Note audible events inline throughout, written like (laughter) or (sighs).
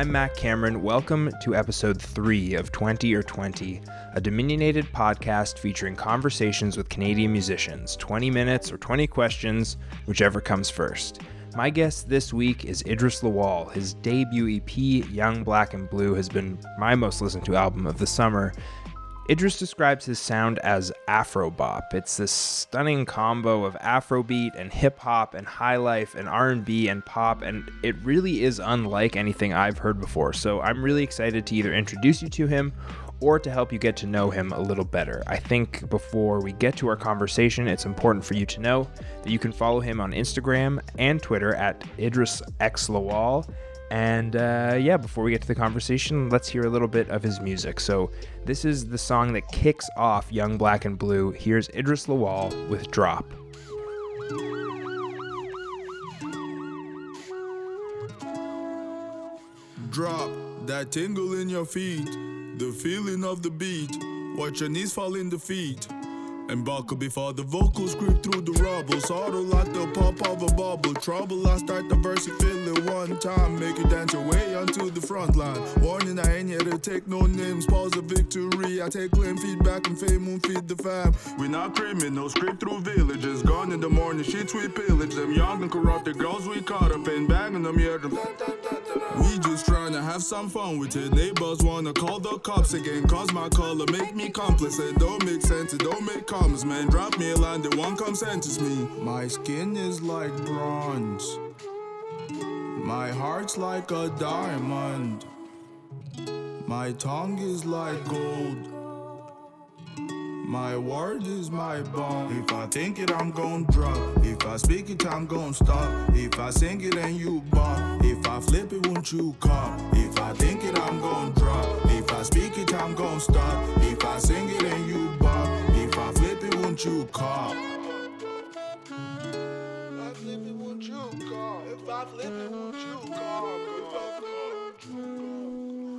I'm Mac Cameron. Welcome to episode 3 of 20 or 20, a Dominionated podcast featuring conversations with Canadian musicians, 20 minutes or 20 questions, whichever comes first. My guest this week is Idris Lawal. His debut EP, Young Black and Blue, has been my most listened to album of the summer, Idris describes his sound as Afrobop. It's this stunning combo of Afrobeat and hip hop and high life and R&B and pop and it really is unlike anything I've heard before. So I'm really excited to either introduce you to him or to help you get to know him a little better. I think before we get to our conversation, it's important for you to know that you can follow him on Instagram and Twitter at Idris X Lawal and uh, yeah, before we get to the conversation, let's hear a little bit of his music. So, this is the song that kicks off Young Black and Blue. Here's Idris Lawal with Drop. Drop that tingle in your feet, the feeling of the beat. Watch your knees fall in defeat. And buckle before the vocals creep through the rubble. Sorta like the pop of a bubble. Trouble, I start the verse, it one time. Make you dance your way onto the front line. Warning, I ain't here to take no names. Pause the victory. I take claim, feedback, and fame won't feed the fam. We not criminals, creep through villages. Gone in the morning, sheets we pillage them. Young and corrupted girls we caught up in, banging them eardrums. We just trying to have some fun with it. Neighbors wanna call the cops again. Cause my color make me complicit. Don't make sense, it don't make comes, man. Drop me a line, the one come sentence me. My skin is like bronze. My heart's like a diamond. My tongue is like gold. My word is my bond. If I think it, I'm gon' drop. If I speak it, I'm gon' stop. If I sing it and you bop. If I flip it, won't you cop? If I think it, I'm gon' drop. If I speak it, I'm gon' stop. If I sing it and you bop. If I flip it, won't you cop?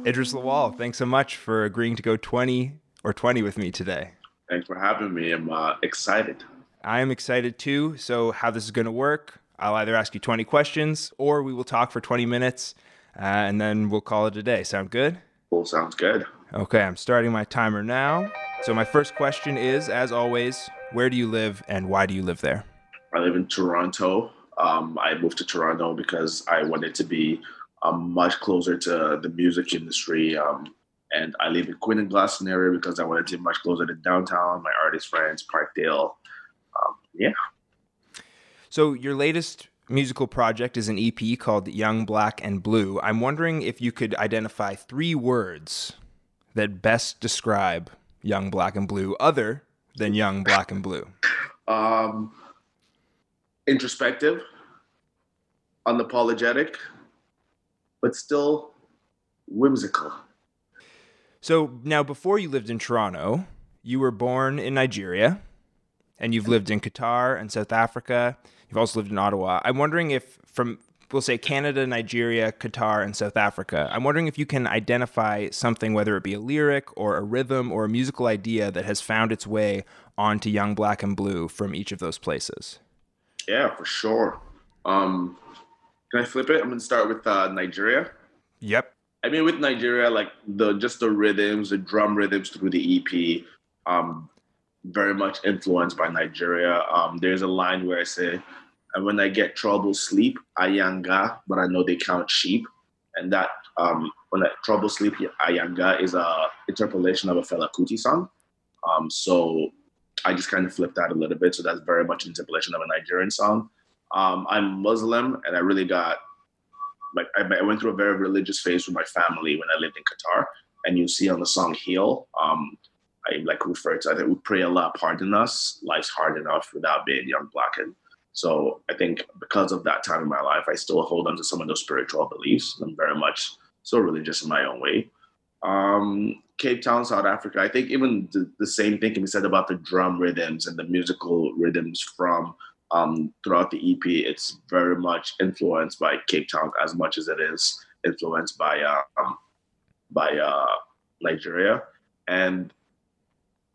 Idris Lawal, thanks so much for agreeing to go 20 or 20 with me today. Thanks for having me. I'm uh, excited. I am excited too. So, how this is going to work, I'll either ask you 20 questions or we will talk for 20 minutes uh, and then we'll call it a day. Sound good? Cool, sounds good. Okay, I'm starting my timer now. So, my first question is, as always, where do you live and why do you live there? I live in Toronto. Um, I moved to Toronto because I wanted to be um, much closer to the music industry. Um, and I live in Queen and Gladstone area because I wanted to be much closer to downtown, my artist friends, Parkdale. Um, yeah. So your latest musical project is an EP called Young Black and Blue. I'm wondering if you could identify three words that best describe Young Black and Blue, other than Young Black and Blue. Um, introspective, unapologetic, but still whimsical. So now, before you lived in Toronto, you were born in Nigeria, and you've lived in Qatar and South Africa. You've also lived in Ottawa. I'm wondering if, from we'll say Canada, Nigeria, Qatar, and South Africa, I'm wondering if you can identify something, whether it be a lyric or a rhythm or a musical idea that has found its way onto Young Black and Blue from each of those places. Yeah, for sure. Um, can I flip it? I'm gonna start with uh, Nigeria. Yep. I mean, with Nigeria, like the just the rhythms, the drum rhythms through the EP, um, very much influenced by Nigeria. Um, there's a line where I say, "And when I get trouble, sleep, ayanga, but I know they count sheep," and that um, when I trouble sleep, ayanga is a interpolation of a Fela Kuti song. Um, so I just kind of flipped that a little bit. So that's very much an interpolation of a Nigerian song. Um, I'm Muslim, and I really got like I, went through a very religious phase with my family when I lived in Qatar. And you see on the song "Heal," um, I like refer to. I think we pray Allah pardon us. Life's hard enough without being young, black, and so I think because of that time in my life, I still hold on to some of those spiritual beliefs. I'm very much so religious in my own way. Um, Cape Town, South Africa. I think even the, the same thing can be said about the drum rhythms and the musical rhythms from um, throughout the EP, it's very much influenced by Cape Town as much as it is influenced by uh, um, by uh, Nigeria. And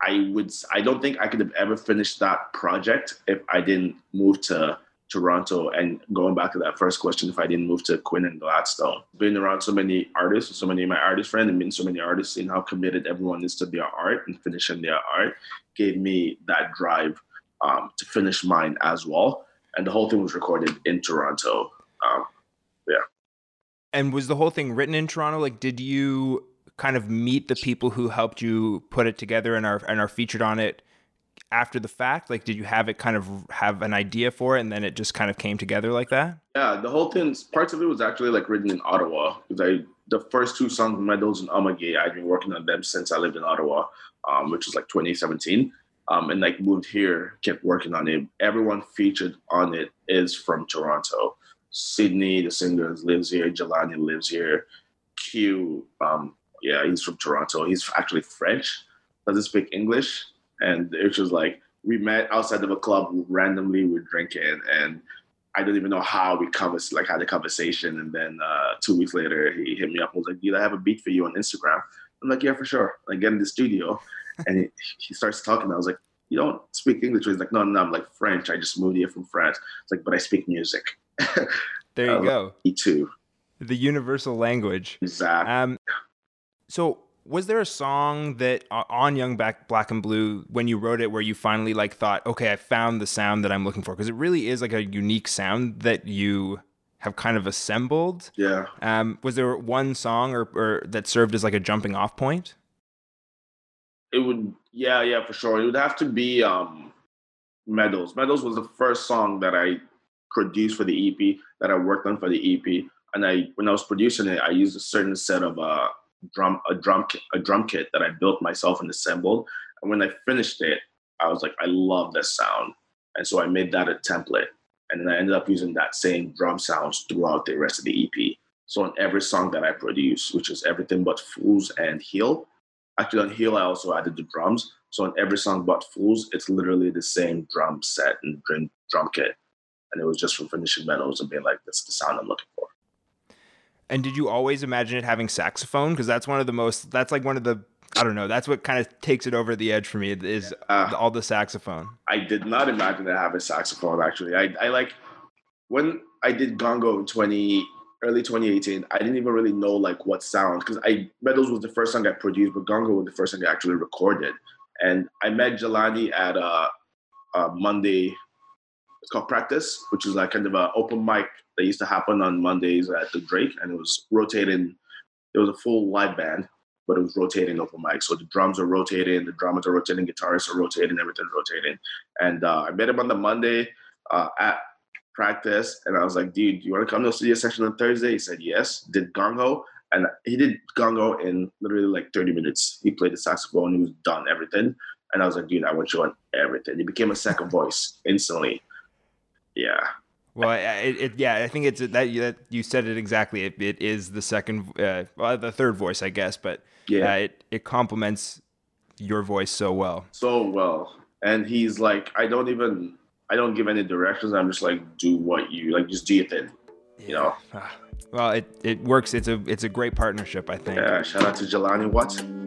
I would I don't think I could have ever finished that project if I didn't move to Toronto. And going back to that first question, if I didn't move to Queen and Gladstone, being around so many artists, so many of my artist friends, and meeting so many artists, seeing how committed everyone is to their art and finishing their art, gave me that drive um, to finish mine as well. And the whole thing was recorded in Toronto. Um, yeah. And was the whole thing written in Toronto? Like, did you kind of meet the people who helped you put it together and are and are featured on it after the fact? Like, did you have it kind of have an idea for it, and then it just kind of came together like that? Yeah, the whole thing, parts of it was actually like written in Ottawa because I the first two songs, Medals and Amage, I've been working on them since I lived in Ottawa, um, which was like 2017. Um, and like moved here, kept working on it. Everyone featured on it is from Toronto. Sydney, the singer, lives here. Jelani lives here. Q, um, yeah, he's from Toronto. He's actually French, doesn't speak English and it was like we met outside of a club randomly. We're drinking, and I don't even know how we conversed, like had a conversation. And then uh, two weeks later, he hit me up and was like, "Dude, I have a beat for you on Instagram." I'm like, "Yeah, for sure." I get in the studio, (laughs) and he, he starts talking. I was like, "You don't speak English?" He's like, "No, no, I'm like French. I just moved here from France." It's like, "But I speak music." (laughs) there you go. Me too. The universal language. Exactly. Um, so was there a song that on Young Black Black and Blue when you wrote it where you finally like thought, okay, I found the sound that I'm looking for? Because it really is like a unique sound that you have kind of assembled. Yeah. Um, was there one song or, or that served as like a jumping off point? It would, yeah, yeah, for sure. It would have to be um, Medals. Medals was the first song that I produced for the EP that I worked on for the EP. And I, when I was producing it, I used a certain set of uh, drum a drum a drum kit that I built myself and assembled. And when I finished it, I was like, I love this sound, and so I made that a template. And then I ended up using that same drum sounds throughout the rest of the EP. So on every song that I produce, which is everything but Fools and Heal, actually on Heal I also added the drums. So on every song but Fools, it's literally the same drum set and drum kit. And it was just from finishing medals and being like, "That's the sound I'm looking for." And did you always imagine it having saxophone? Because that's one of the most. That's like one of the. I don't know. That's what kind of takes it over the edge for me. Is uh, all the saxophone. I did not imagine it having saxophone. Actually, I, I like when I did Gongo in twenty early 2018. I didn't even really know like what sound because I Medals was the first song I produced, but Gongo was the first song I actually recorded. And I met Jelani at a, a Monday. It's called Practice, which is like kind of an open mic that used to happen on Mondays at the Drake, and it was rotating. It was a full live band, but it was rotating open mic. So the drums are rotating, the drummers are rotating, guitarists are rotating, everything's rotating. And uh, I met him on the Monday uh, at practice, and I was like, "Dude, do you want to come to a studio session on Thursday?" He said, "Yes." Did gongo, and he did gongo in literally like 30 minutes. He played the saxophone, he was done everything. And I was like, dude, I want you on everything. He became a second voice instantly. Yeah. Well, it, it, yeah, I think it's that, that you said it exactly. It, it is the second, uh, well, the third voice, I guess, but yeah, uh, it it complements your voice so well. So well, and he's like, I don't even, I don't give any directions. I'm just like, do what you like, just do your thing, you know. (sighs) Well, it it works. It's a it's a great partnership, I think. Yeah, shout out to Jelani Watson.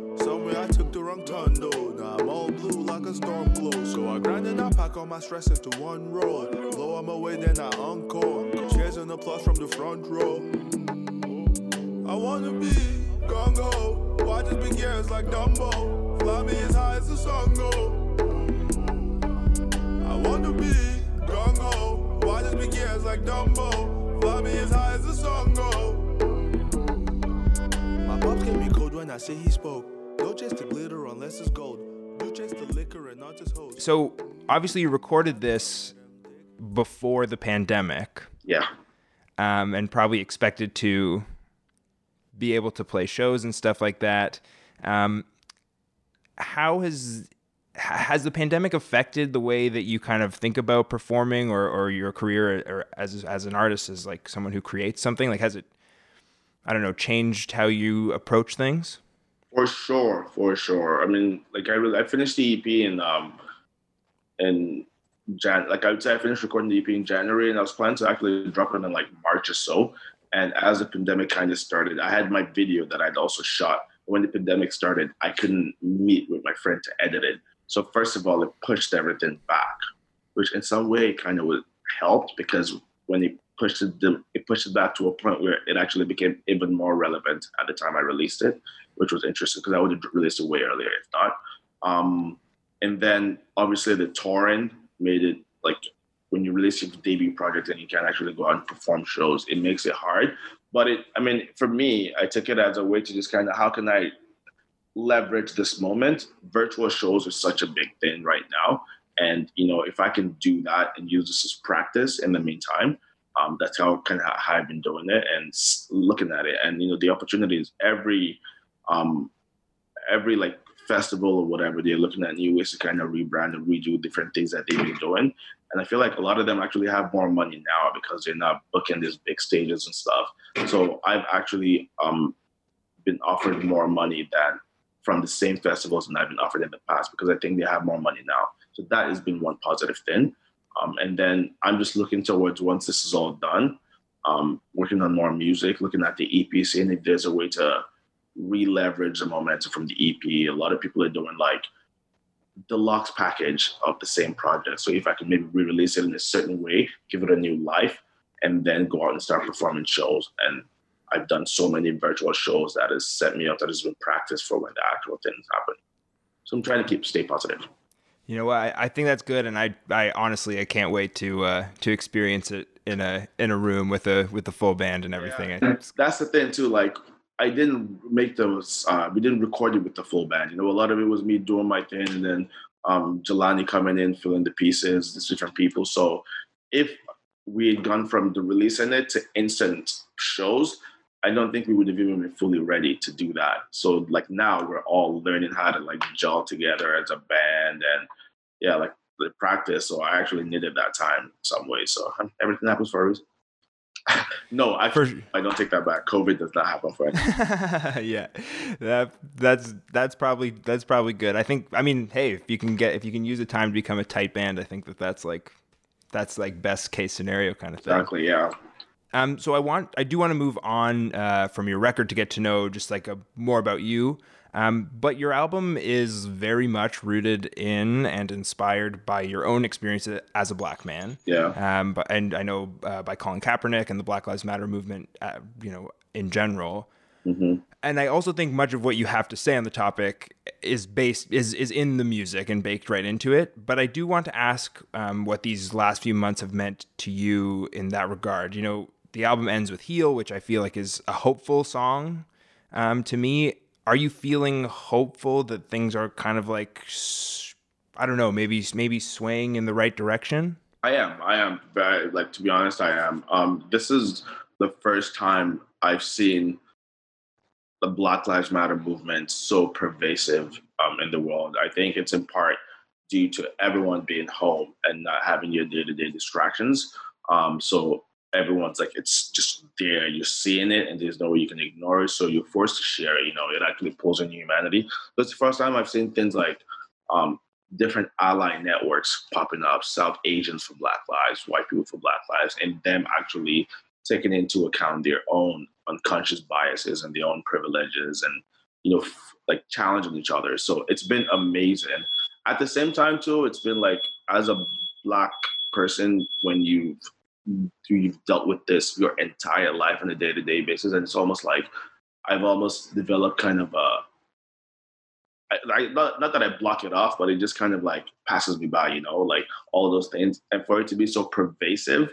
Somewhere I took the wrong turn though. Now I'm all blue like a storm close. So I grind and I pack all my stress into one roll. Blow them away, then I encore. Cheers and applause from the front row. I wanna be gongo. Why just big ears like Dumbo? Fly me as high as the sun go I wanna be gung Why just big ears like Dumbo? Fly me as high as the sun go. My pops can be cold when I say he spoke. So obviously you recorded this before the pandemic. Yeah. Um, and probably expected to be able to play shows and stuff like that. Um, how has has the pandemic affected the way that you kind of think about performing or, or your career or as as an artist as like someone who creates something like has it i don't know changed how you approach things for sure for sure. I mean like i really, i finished the ep in um in jan like i would say i finished recording the ep in january and i was planning to actually drop it in like march or so. And as the pandemic kind of started i had my video that i'd also shot. When the pandemic started i couldn't meet with my friend to edit it. So first of all, it pushed everything back, which in some way kind of helped because when it pushed it, it pushed it back to a point where it actually became even more relevant at the time I released it, which was interesting because I would have released it way earlier if not. Um, and then obviously the touring made it like when you release your debut project and you can't actually go out and perform shows, it makes it hard. But it, I mean, for me, I took it as a way to just kind of how can I leverage this moment. Virtual shows are such a big thing right now. And, you know, if I can do that and use this as practice in the meantime, um, that's how kind of how I've been doing it and looking at it. And, you know, the opportunities every, um, every like festival or whatever, they're looking at new ways to kind of rebrand and redo different things that they've been doing. And I feel like a lot of them actually have more money now because they're not booking these big stages and stuff. So I've actually um, been offered more money than from the same festivals than I've been offered in the past because I think they have more money now. So that has been one positive thing. Um, and then I'm just looking towards once this is all done, um, working on more music, looking at the EP, seeing if there's a way to re-leverage the momentum from the EP. A lot of people are doing like the deluxe package of the same project. So if I can maybe re-release it in a certain way, give it a new life, and then go out and start performing shows and I've done so many virtual shows that has set me up that has been practice for when the actual things happen. So I'm trying to keep stay positive. You know what? I, I think that's good, and I, I honestly, I can't wait to uh, to experience it in a in a room with a with the full band and everything. Yeah. That's the thing too. Like I didn't make those. Uh, we didn't record it with the full band. You know, a lot of it was me doing my thing, and then um, Jelani coming in, filling the pieces, the different people. So if we had gone from the releasing it to instant shows, I don't think we would have even been fully ready to do that. So like now we're all learning how to like gel together as a band and yeah, like the practice. So I actually needed that time in some way. So everything happens for a reason. (laughs) no, I I don't take that back. COVID does not happen for anyone. (laughs) yeah, that that's that's probably that's probably good. I think. I mean, hey, if you can get if you can use the time to become a tight band, I think that that's like that's like best case scenario kind of thing. Exactly. Yeah. Um, so I want, I do want to move on uh, from your record to get to know just like a, more about you. Um, but your album is very much rooted in and inspired by your own experience as a black man. Yeah. Um, but, and I know uh, by Colin Kaepernick and the Black Lives Matter movement, uh, you know, in general. Mm-hmm. And I also think much of what you have to say on the topic is based is is in the music and baked right into it. But I do want to ask um, what these last few months have meant to you in that regard. You know, the album ends with Heal, which I feel like is a hopeful song um, to me. Are you feeling hopeful that things are kind of like, I don't know, maybe maybe swaying in the right direction? I am. I am. Very, like to be honest, I am. Um, this is the first time I've seen the Black Lives Matter movement so pervasive um, in the world. I think it's in part due to everyone being home and not having your day to day distractions. Um, so everyone's like it's just there. You're seeing it and there's no way you can ignore it so you're forced to share it you know? It actually pulls in humanity. That's the first time i've seen things like um, different ally networks popping up south asians for black lives white people for black lives and them actually taking into account their own unconscious biases and their own privileges and you know f- like challenging each other. So it's been amazing. At the same time too it's been like as a black person when you've you've dealt with this your entire life on a day-to-day basis and it's almost like i've almost developed kind of a I, I, not, not that I block it off, but it just kind of like passes me by, you know, like all those things. And for it to be so pervasive,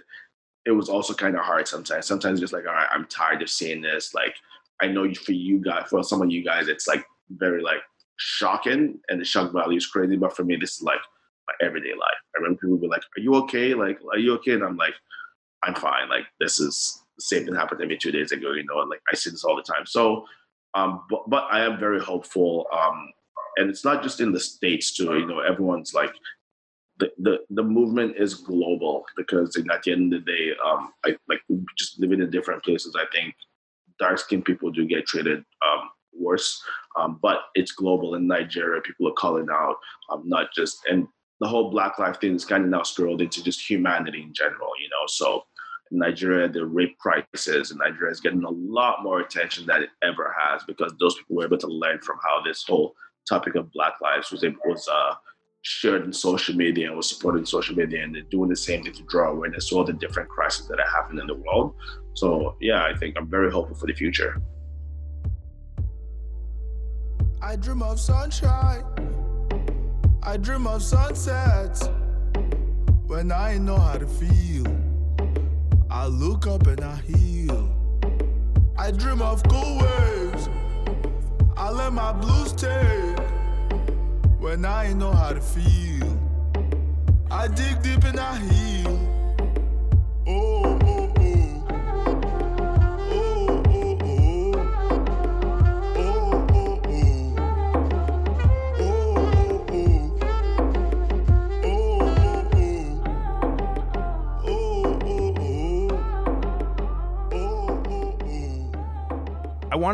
it was also kind of hard sometimes. Sometimes just like, all right, I'm tired of seeing this. Like, I know for you guys, for some of you guys, it's like very like shocking and the shock value is crazy. But for me, this is like my everyday life. I remember people be like, "Are you okay? Like, are you okay?" And I'm like, I'm fine. Like this is the same thing happened to me two days ago. You know, like I see this all the time. So, um, but, but I am very hopeful. Um, and it's not just in the states too. You know, everyone's like the, the, the movement is global because at the end of the day, um, I, like just living in different places, I think dark skinned people do get treated um, worse. Um, but it's global in Nigeria. People are calling out, um, not just, and the whole Black Life thing is kind of now scrolled into just humanity in general, you know. So in Nigeria, the rape crisis in Nigeria is getting a lot more attention than it ever has because those people were able to learn from how this whole topic of Black lives was was uh, shared in social media and was supported in social media, and they're doing the same thing to draw awareness to all the different crises that are happening in the world. So yeah, I think I'm very hopeful for the future. I dream of sunshine. I dream of sunsets. When I know how to feel, I look up and I heal. I dream of cool waves. I let my blues take. When I know how to feel, I dig deep and I heal.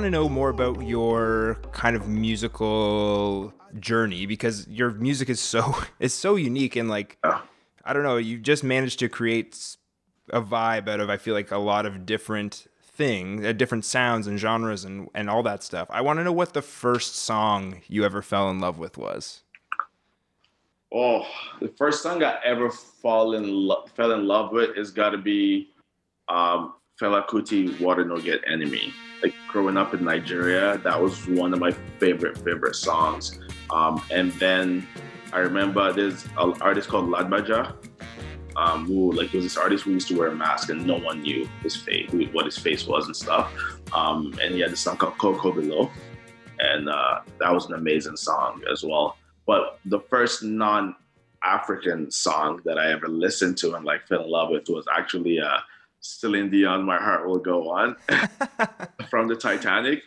Want to know more about your kind of musical journey because your music is so (laughs) is so unique and like I don't know, you just managed to create a vibe out of I feel like a lot of different things, uh, different sounds and genres and and all that stuff. I want to know what the first song you ever fell in love with was. Oh, the first song I ever fall in lo- fell in love with is got to be um, Fela Kuti, Water No Get Enemy like growing up in Nigeria, that was one of my favorite favorite songs. Um, and then I remember there's an artist called Lagbaja, um, who like was this artist who used to wear a mask and no one knew his face, who, what his face was and stuff. Um, and he had this song called Konko Below, and uh, that was an amazing song as well. But the first non-African song that I ever listened to and like fell in love with was actually uh, Celine Dion, My Heart Will Go On (laughs) from the Titanic.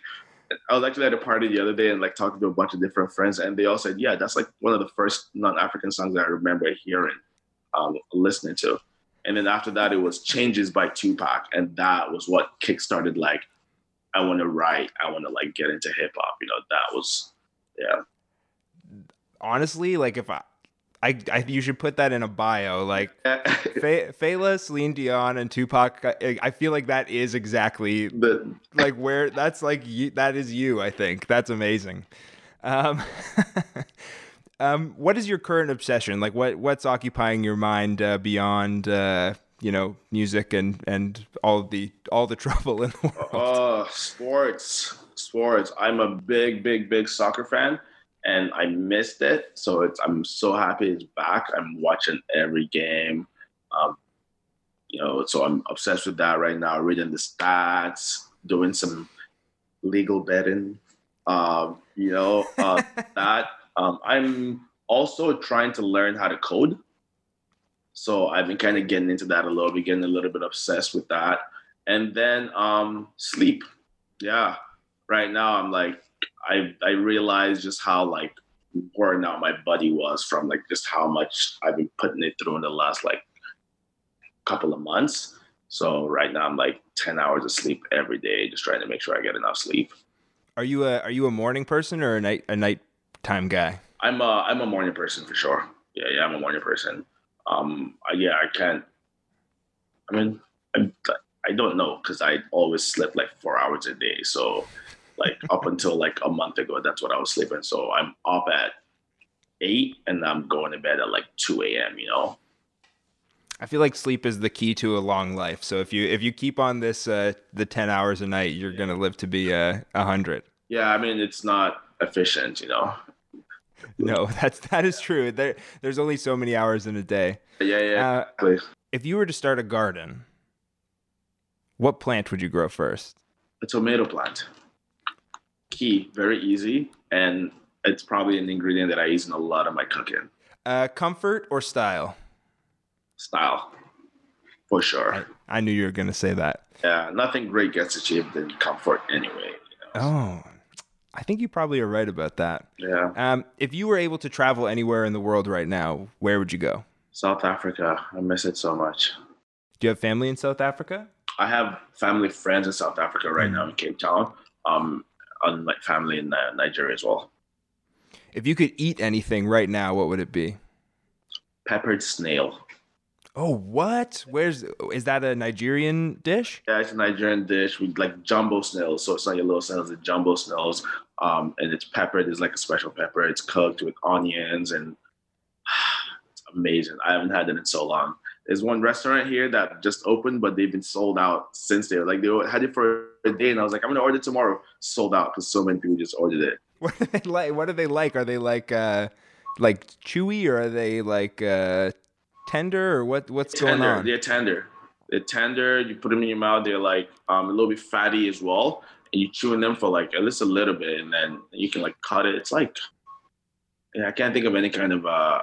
I was actually at a party the other day and like talking to a bunch of different friends, and they all said, "Yeah, that's like one of the first non-African songs that I remember hearing, um, listening to." And then after that, it was "Changes" by Tupac, and that was what kickstarted like, I want to write, I want to like get into hip hop. You know, that was, yeah. Honestly, like if I I, I, you should put that in a bio. Like (laughs) Fe, Fela, Celine Dion, and Tupac. I, I, feel like that is exactly the like where that's like you, that is you. I think that's amazing. Um, (laughs) um, what is your current obsession? Like what what's occupying your mind uh, beyond uh, you know music and and all the all the (laughs) trouble in the world? Oh, uh, sports, sports. I'm a big, big, big soccer fan and I missed it. So it's I'm so happy it's back. I'm watching every game. Um, you know, so I'm obsessed with that right now. Reading the stats, doing some legal betting. Um, you know, uh, (laughs) that. Um, I'm also trying to learn how to code. So I've been kind of getting into that a little bit, getting a little bit obsessed with that. And then um, sleep. Yeah. Right now I'm like I I realized just how like worn out my body was from like just how much I've been putting it through in the last like couple of months. So right now I'm like ten hours of sleep every day, just trying to make sure I get enough sleep. Are you a are you a morning person or a night a night time guy? I'm a I'm a morning person for sure. Yeah, yeah, I'm a morning person. Um, yeah, I can't. I mean, I'm, I don't know because I always slept like four hours a day. So like up until like a month ago, that's what I was sleeping. So I'm up at eight and I'm going to bed at like two a.m. You know. I feel like sleep is the key to a long life. So if you if you keep on this uh, the ten hours a night, you're yeah. gonna live to be uh, a uh, hundred. Yeah, I mean it's not efficient, you know. no, (laughs) that's that is true. There there's only so many hours in a day. Yeah, yeah. Uh, if you were to start a garden, what plant would you grow first? A tomato plant key, very easy, and it's probably an ingredient that I use in a lot of my cooking. Uh, comfort or style? Style, for sure. I, I knew you were going to say that. Yeah, nothing great gets achieved in comfort anyway. You know? Oh, I think you probably are right about that. Yeah. Um, if you were able to travel anywhere in the world right now, where would you go? South Africa. I miss it so much. Do you have family in South Africa? I have family friends in South Africa right now in Cape Town. Um, and like family in uh, Nigeria as well. If you could eat anything right now, what would it be? Peppered snail. Oh, what? Where's is that a Nigerian dish? Yeah, it's a Nigerian dish with like jumbo snails. So it's not your little snails, it's jumbo snails. Um, and it's peppered. It's like a special pepper. It's cooked with onions and (sighs) it's amazing. I haven't had it in so long. There's one restaurant here that just opened, but they've been sold out since they like they had it for a day, and I was like, I'm gonna order it tomorrow. Sold out because so many people just ordered it. (laughs) What are they like? What are they like? Are they like uh like chewy or are they like uh tender or what what's tender. going on? They're tender. They're tender. You put them in your mouth. They're like um, a little bit fatty as well, and you chewing them for like at least a little bit, and then you can like cut it. It's like yeah, I can't think of any kind of uh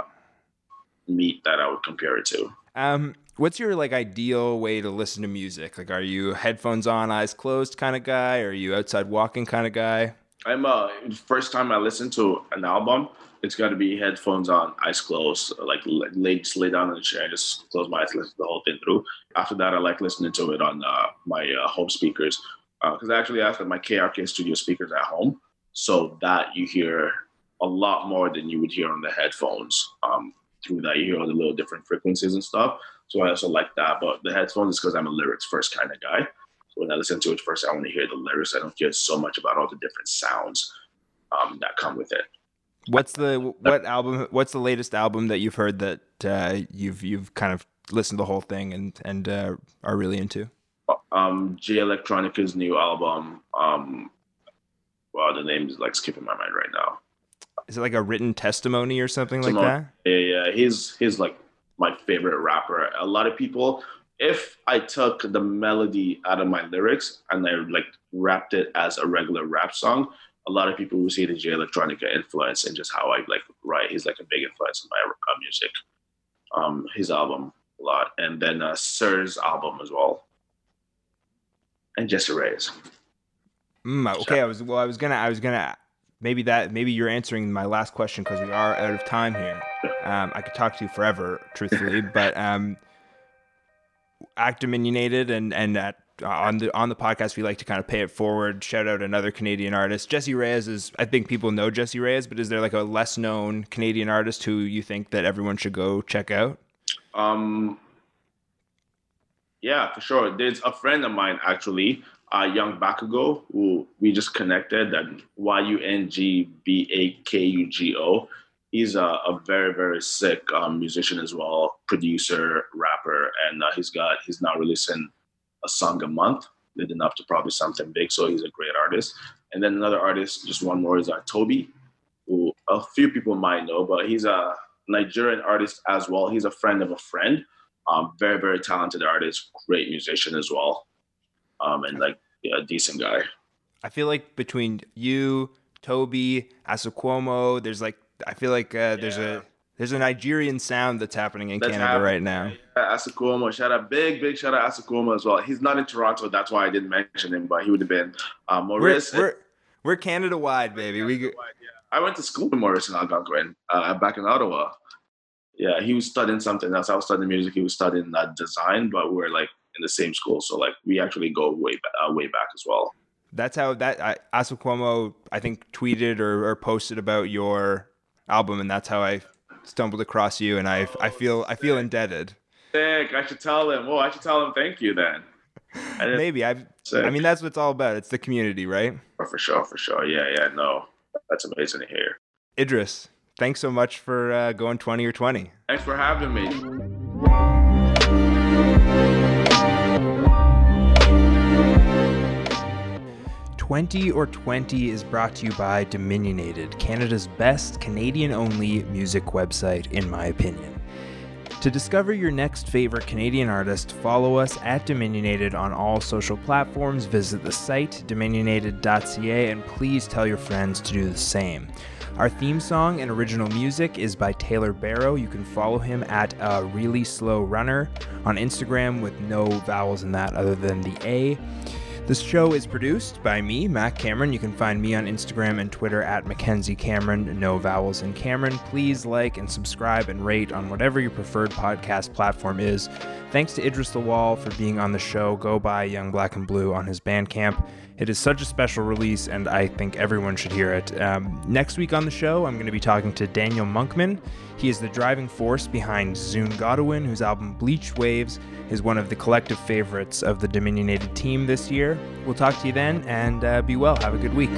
meat that I would compare it to. Um, what's your like ideal way to listen to music? Like, are you headphones on, eyes closed kind of guy? Or are you outside walking kind of guy? I'm uh first time I listen to an album, it's got to be headphones on, eyes closed, like lay just lay down in the chair, just close my eyes, listen to the whole thing through. After that, I like listening to it on uh, my uh, home speakers because uh, I actually have my KRK Studio speakers at home, so that you hear a lot more than you would hear on the headphones. Um, through that, you hear all the little different frequencies and stuff. So I also like that. But the headphones is because I'm a lyrics first kind of guy. So when I listen to it first, I want to hear the lyrics. I don't care so much about all the different sounds um, that come with it. What's the what album? What's the latest album that you've heard that uh, you've you've kind of listened to the whole thing and and uh, are really into? Um, Jay Electronica's new album. Um, wow, the name is like skipping my mind right now. Is it like a written testimony or something like that? Yeah, yeah. He's he's like my favorite rapper. A lot of people, if I took the melody out of my lyrics and I like rapped it as a regular rap song, a lot of people would see the Jay Electronica influence and just how I like write. He's like a big influence in my uh, music. Um, his album a lot, and then uh, Sir's album as well, and Jessie Reyez. Mm, okay, I was well. I was gonna. I was gonna. Maybe that. Maybe you're answering my last question because we are out of time here. Um, I could talk to you forever, truthfully, (laughs) but um, act dominionated and and at uh, on the on the podcast we like to kind of pay it forward shout out another canadian artist jessie reyez is i think people know jessie reyez but is there like a less known canadian artist who you think that everyone should go check out um yeah for sure there's a friend of mine actually uh, yung bakugo who we just connected that y-u-n-g-b-a-k-u-g-o he's a, a very very sick um, musician as well producer rapper and uh, he's got he's now releasing a song a month leading up to probably something big so he's a great artist. And then another artist just one more is uh, tobi who a few people might know but he's a nigerian artist as well. He's a friend of a friend um, very very talented artist great musician as well. Um, and like yeah, decent guy i feel like between you tobi Asuquomo, there's like I feel like uh, there's Yeah. a there's a Nigerian sound that's happening in That's Canada happening. right now. Yeah, Asuquomo, shout out, big, big shout out Asuquomo as well. He's not in Toronto, that's why I didn't mention him, but he would have been. Uh, We're, we're we're Canada wide, baby. We g- I went to school with Maurice in Algonquin, uh, back in Ottawa. Yeah, he was studying something else. I was studying music. He was studying uh, design, but we are like in the same school, so like we actually go way uh, way back as well. that's how that I, Asuquomo I think tweeted or, or posted about your album, and that's how I stumbled across you. And I I feel I feel indebted. Sick. I should tell him. Oh, I should tell him thank you then. (laughs) Maybe I Sick. I mean that's what it's all about. It's the community, right? for sure, for sure. Yeah, yeah. No, that's amazing to hear. Idris, thanks so much for uh, going twenty or twenty. Thanks for having me. 20 or 20 is brought to you by Dominionated, Canada's best Canadian only music website, in my opinion. To discover your next favorite Canadian artist, follow us at Dominionated on all social platforms, visit the site dominionated.ca, and please tell your friends to do the same. Our theme song and original music is by Taylor Barrow. You can follow him at a really slow runner on Instagram with no vowels in that other than the A. This show is produced by me, Mac Cameron. You can find me on Instagram and Twitter at Mackenzie Cameron, no vowels in Cameron. Please like and subscribe and rate on whatever your preferred podcast platform is. Thanks to Idris Lawal for being on the show. Go buy Young Black and Blue on his Bandcamp. It is such a special release, and I think everyone should hear it. Um, next week on the show, I'm going to be talking to Daniel Monkman. He is the driving force behind Zoon Godwin, whose album Bleach Waves is one of the collective favorites of the Dominionated team this year. We'll talk to you then, and uh, be well. Have a good week.